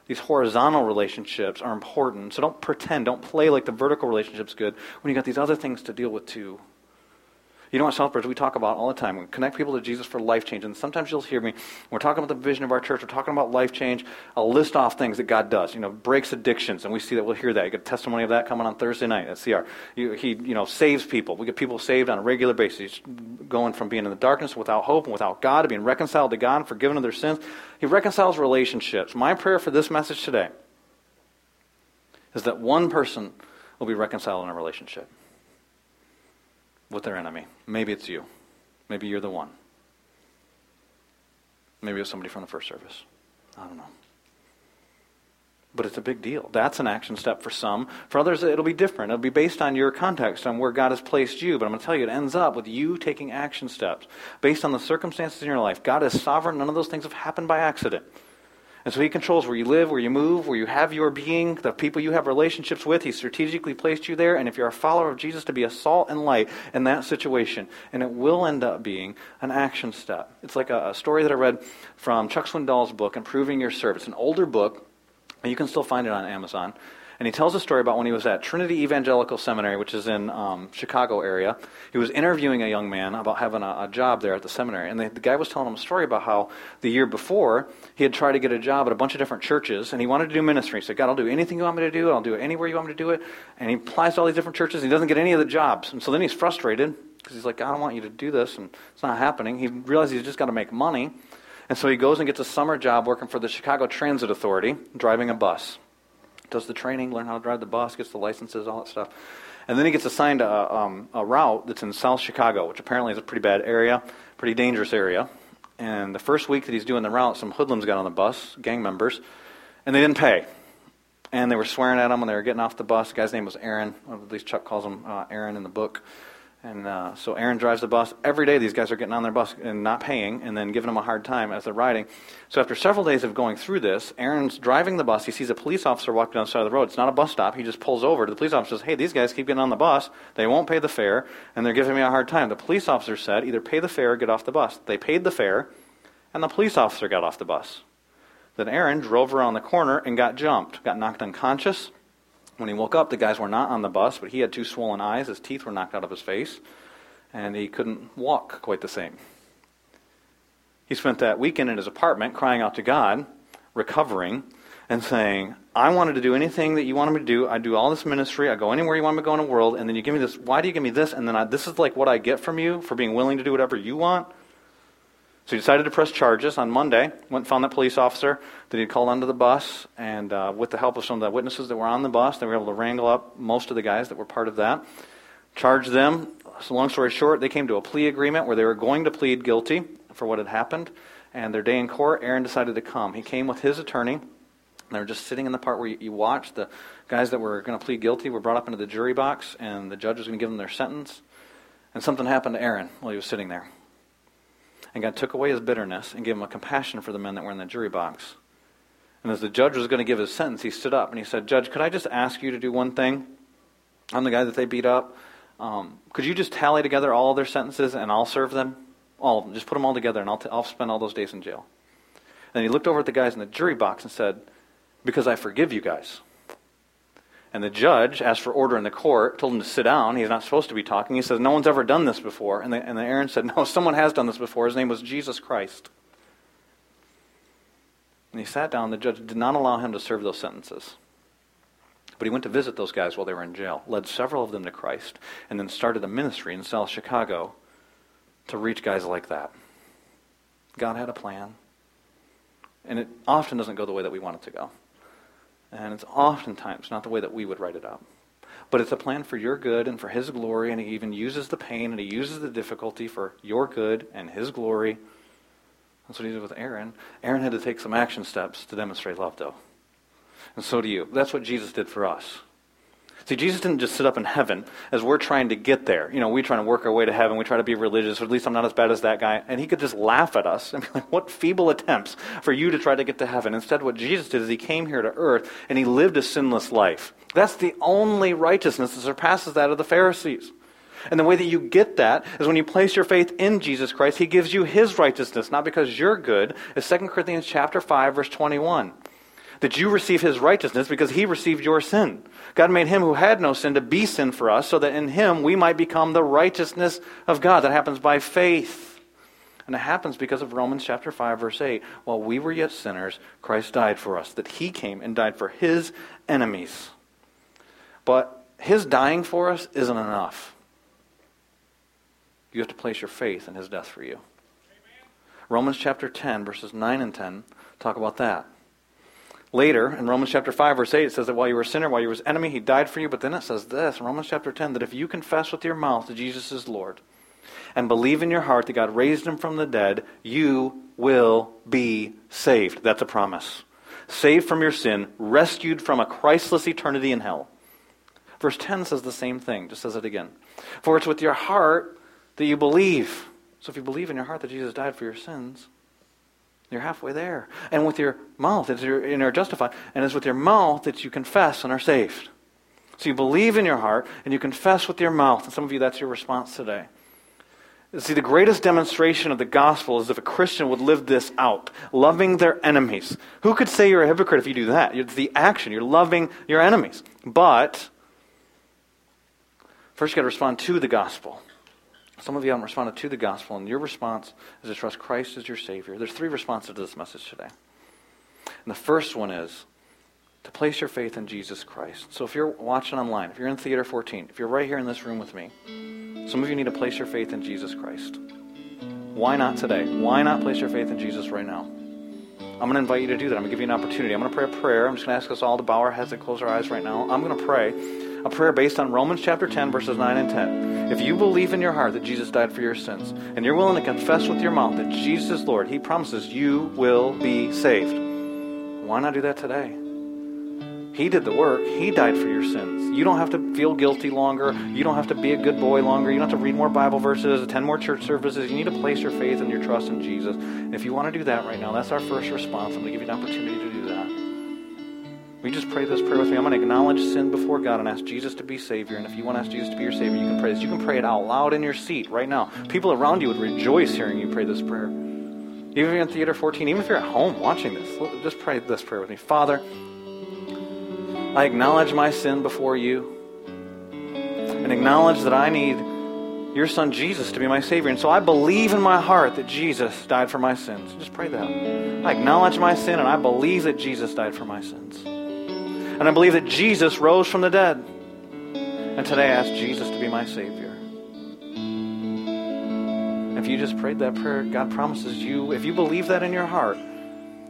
these horizontal relationships, are important. So don't pretend, don't play like the vertical relationship's good when you got these other things to deal with too. You know what, Southbridge, we talk about all the time. We connect people to Jesus for life change. And sometimes you'll hear me, we're talking about the vision of our church, we're talking about life change. I'll list off things that God does. You know, breaks addictions, and we see that, we'll hear that. You get testimony of that coming on Thursday night at CR. he, you know, saves people. We get people saved on a regular basis, going from being in the darkness without hope and without God to being reconciled to God and forgiven of their sins. He reconciles relationships. My prayer for this message today is that one person will be reconciled in a relationship with their enemy. Maybe it's you. Maybe you're the one. Maybe it's somebody from the first service. I don't know. But it's a big deal. That's an action step for some. For others, it'll be different. It'll be based on your context, on where God has placed you. But I'm going to tell you, it ends up with you taking action steps based on the circumstances in your life. God is sovereign. None of those things have happened by accident. And so he controls where you live, where you move, where you have your being, the people you have relationships with. He strategically placed you there. And if you're a follower of Jesus, to be a salt and light in that situation. And it will end up being an action step. It's like a, a story that I read from Chuck Swindoll's book, Improving Your Service. An older book, and you can still find it on Amazon. And he tells a story about when he was at Trinity Evangelical Seminary, which is in um, Chicago area. He was interviewing a young man about having a, a job there at the seminary, and the, the, guy was telling him a story about how the year before he had tried to get a job at a bunch of different churches, and he wanted to do ministry. He said, "God, I'll do anything you want me to do. I'll do it anywhere you want me to do it." And he applies to all these different churches. And he doesn't get any of the jobs, and so then he's frustrated because he's like, "I don't want you to do this," and it's not happening. He realizes he's just got to make money. And so he goes and gets a summer job working for the Chicago Transit Authority, driving a bus does the training, learn how to drive the bus, gets the licenses, all that stuff. And then he gets assigned a, um, a route that's in South Chicago, which apparently is a pretty bad area, pretty dangerous area. And the first week that he's doing the route, some hoodlums got on the bus, gang members, and they didn't pay. And they were swearing at him when they were getting off the bus. The guy's name was Aaron. At least Chuck calls him uh, Aaron in the book. And uh, so Aaron drives the bus. Every day these guys are getting on their bus and not paying and then giving them a hard time as they're riding. So after several days of going through this, Aaron's driving the bus. He sees a police officer walking down the side of the road. It's not a bus stop. He just pulls over. The police officer says, hey, these guys keep getting on the bus. They won't pay the fare, and they're giving me a hard time. The police officer said, either pay the fare or get off the bus. They paid the fare, and the police officer got off the bus. Then Aaron drove around the corner and got jumped, got knocked unconscious. When he woke up, the guys were not on the bus, but he had two swollen eyes. His teeth were knocked out of his face and he couldn't walk quite the same. He spent that weekend in his apartment crying out to God, recovering, and saying, I wanted to do anything that you wanted me to do. I do all this ministry. I go anywhere you want me to go in the world. And then you give me this. Why do you give me this? And then I, this is like what I get from you for being willing to do whatever you want. So he decided to press charges on Monday. Went and found that police officer that he had called onto the bus. And uh, with the help of some of the witnesses that were on the bus, they were able to wrangle up most of the guys that were part of that. Charged them so, long story short, they came to a plea agreement where they were going to plead guilty for what had happened. And their day in court, Aaron decided to come. He came with his attorney. They were just sitting in the part where you, you watch the guys that were going to plead guilty were brought up into the jury box, and the judge was going to give them their sentence. And something happened to Aaron while he was sitting there. And God took away his bitterness and gave him a compassion for the men that were in the jury box. And as the judge was going to give his sentence, he stood up and he said, Judge, could I just ask you to do one thing? I'm the guy that they beat up. Um, could you just tally together all their sentences and I'll serve them? All of them. Just put them all together and I'll, t- I'll spend all those days in jail. And he looked over at the guys in the jury box and said, Because I forgive you guys. And the judge asked for order in the court, told him to sit down. He's not supposed to be talking. He says, No one's ever done this before. And, the, and the Aaron said, No, someone has done this before. His name was Jesus Christ. And he sat down. The judge did not allow him to serve those sentences. But he went to visit those guys while they were in jail, led several of them to Christ, and then started a ministry in South Chicago to reach guys like that. God had a plan. And it often doesn't go the way that we want it to go. And it's oftentimes not the way that we would write it up. But it's a plan for your good and for His glory, and He even uses the pain and He uses the difficulty for your good and His glory. That's what He did with Aaron. Aaron had to take some action steps to demonstrate love, though and so do you. That's what Jesus did for us. See, Jesus didn't just sit up in heaven as we're trying to get there. You know, we try to work our way to heaven. We try to be religious, or at least I'm not as bad as that guy. And he could just laugh at us and be like, what feeble attempts for you to try to get to heaven. Instead, what Jesus did is he came here to earth and he lived a sinless life. That's the only righteousness that surpasses that of the Pharisees. And the way that you get that is when you place your faith in Jesus Christ, he gives you his righteousness, not because you're good. As 2 Corinthians chapter 5, verse 21 that you receive his righteousness because he received your sin. God made him who had no sin to be sin for us so that in him we might become the righteousness of God. That happens by faith. And it happens because of Romans chapter 5 verse 8. While we were yet sinners, Christ died for us, that he came and died for his enemies. But his dying for us isn't enough. You have to place your faith in his death for you. Romans chapter 10 verses 9 and 10 talk about that. Later, in Romans chapter 5, verse 8, it says that while you were a sinner, while you were his enemy, he died for you. But then it says this in Romans chapter 10 that if you confess with your mouth that Jesus is Lord and believe in your heart that God raised him from the dead, you will be saved. That's a promise. Saved from your sin, rescued from a Christless eternity in hell. Verse 10 says the same thing, just says it again. For it's with your heart that you believe. So if you believe in your heart that Jesus died for your sins, you're halfway there. And with your mouth, it's your, and are justified. And it's with your mouth that you confess and are saved. So you believe in your heart and you confess with your mouth. And some of you, that's your response today. See, the greatest demonstration of the gospel is if a Christian would live this out, loving their enemies. Who could say you're a hypocrite if you do that? It's the action. You're loving your enemies. But, first you've got to respond to the gospel. Some of you haven't responded to the gospel, and your response is to trust Christ as your Savior. There's three responses to this message today. And the first one is to place your faith in Jesus Christ. So if you're watching online, if you're in Theater 14, if you're right here in this room with me, some of you need to place your faith in Jesus Christ. Why not today? Why not place your faith in Jesus right now? I'm going to invite you to do that. I'm going to give you an opportunity. I'm going to pray a prayer. I'm just going to ask us all to bow our heads and close our eyes right now. I'm going to pray a prayer based on Romans chapter 10, verses 9 and 10. If you believe in your heart that Jesus died for your sins, and you're willing to confess with your mouth that Jesus is Lord, He promises you will be saved. Why not do that today? He did the work. He died for your sins. You don't have to feel guilty longer. You don't have to be a good boy longer. You don't have to read more Bible verses, attend more church services. You need to place your faith and your trust in Jesus. And if you want to do that right now, that's our first response. I'm going to give you an opportunity to that. We just pray this prayer with me. I'm going to acknowledge sin before God and ask Jesus to be Savior. And if you want to ask Jesus to be your Savior, you can pray this. You can pray it out loud in your seat right now. People around you would rejoice hearing you pray this prayer. Even if you're in Theater 14, even if you're at home watching this, just pray this prayer with me. Father, I acknowledge my sin before you and acknowledge that I need your son Jesus to be my Savior. And so I believe in my heart that Jesus died for my sins. Just pray that. I acknowledge my sin and I believe that Jesus died for my sins. And I believe that Jesus rose from the dead. And today I ask Jesus to be my Savior. If you just prayed that prayer, God promises you, if you believe that in your heart,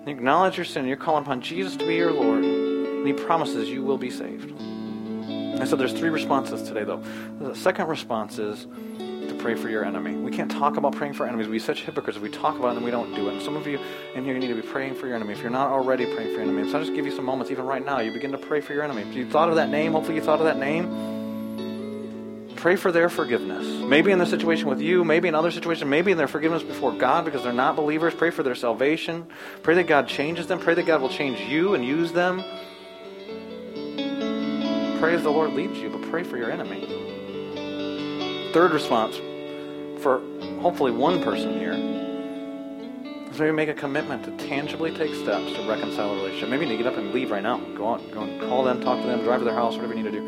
acknowledge your sin, you're calling upon Jesus to be your Lord and he promises you will be saved. And so there's three responses today, though. The second response is pray for your enemy. We can't talk about praying for enemies. We're such hypocrites. if We talk about it and we don't do it. And some of you in here, you need to be praying for your enemy. If you're not already praying for your enemy, so I'll just give you some moments, even right now. You begin to pray for your enemy. If you thought of that name, hopefully you thought of that name. Pray for their forgiveness. Maybe in the situation with you, maybe in other situations, maybe in their forgiveness before God because they're not believers. Pray for their salvation. Pray that God changes them. Pray that God will change you and use them pray as the Lord leads you, but pray for your enemy. Third response for hopefully one person here is maybe make a commitment to tangibly take steps to reconcile a relationship. Maybe you need to get up and leave right now. Go on, go and call them, talk to them, drive to their house, whatever you need to do.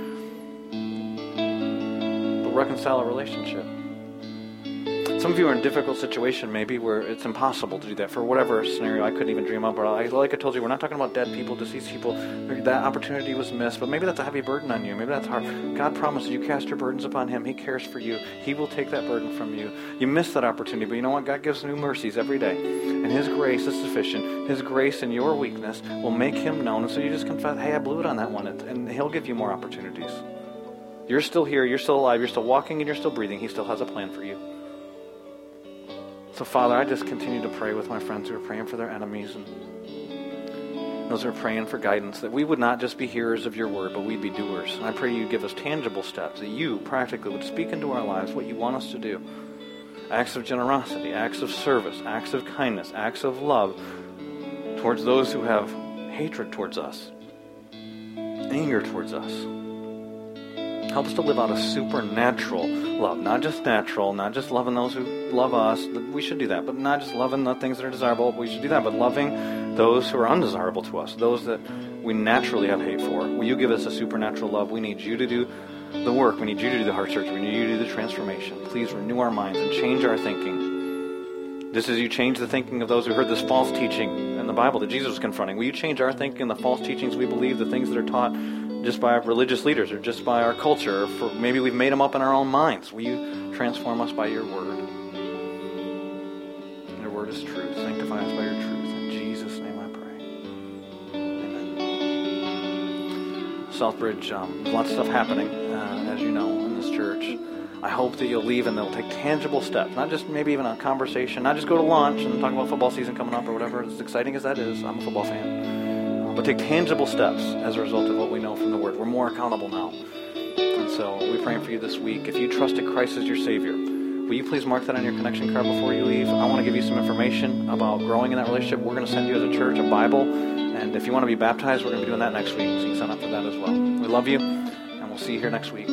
But reconcile a relationship. Some of you are in a difficult situation, maybe, where it's impossible to do that for whatever scenario I couldn't even dream up. Or like I told you, we're not talking about dead people, deceased people. That opportunity was missed, but maybe that's a heavy burden on you. Maybe that's hard. God promises you cast your burdens upon Him. He cares for you. He will take that burden from you. You missed that opportunity, but you know what? God gives new mercies every day, and His grace is sufficient. His grace in your weakness will make Him known, and so you just confess, "Hey, I blew it on that one," and He'll give you more opportunities. You're still here. You're still alive. You're still walking, and you're still breathing. He still has a plan for you. So, Father, I just continue to pray with my friends who are praying for their enemies and those who are praying for guidance, that we would not just be hearers of your word, but we'd be doers. And I pray you give us tangible steps, that you practically would speak into our lives what you want us to do. Acts of generosity, acts of service, acts of kindness, acts of love towards those who have hatred towards us, anger towards us. Help us to live out a supernatural love, not just natural, not just loving those who love us. We should do that, but not just loving the things that are desirable. We should do that, but loving those who are undesirable to us, those that we naturally have hate for. Will you give us a supernatural love? We need you to do the work. We need you to do the heart search. We need you to do the transformation. Please renew our minds and change our thinking. Just as you change the thinking of those who heard this false teaching in the Bible that Jesus was confronting, will you change our thinking, the false teachings we believe, the things that are taught just by religious leaders or just by our culture, or maybe we've made them up in our own minds. Will you transform us by your word? Your word is truth. Sanctify us by your truth. In Jesus' name I pray. Amen. Southbridge, um, lots of stuff happening, uh, as you know, in this church. I hope that you'll leave and they'll take tangible steps, not just maybe even a conversation, not just go to lunch and talk about football season coming up or whatever. As exciting as that is, I'm a football fan but take tangible steps as a result of what we know from the Word. We're more accountable now. And so we're praying for you this week. If you trusted Christ as your Savior, will you please mark that on your connection card before you leave? I want to give you some information about growing in that relationship. We're going to send you as a church a Bible. And if you want to be baptized, we're going to be doing that next week. So you can sign up for that as well. We love you, and we'll see you here next week.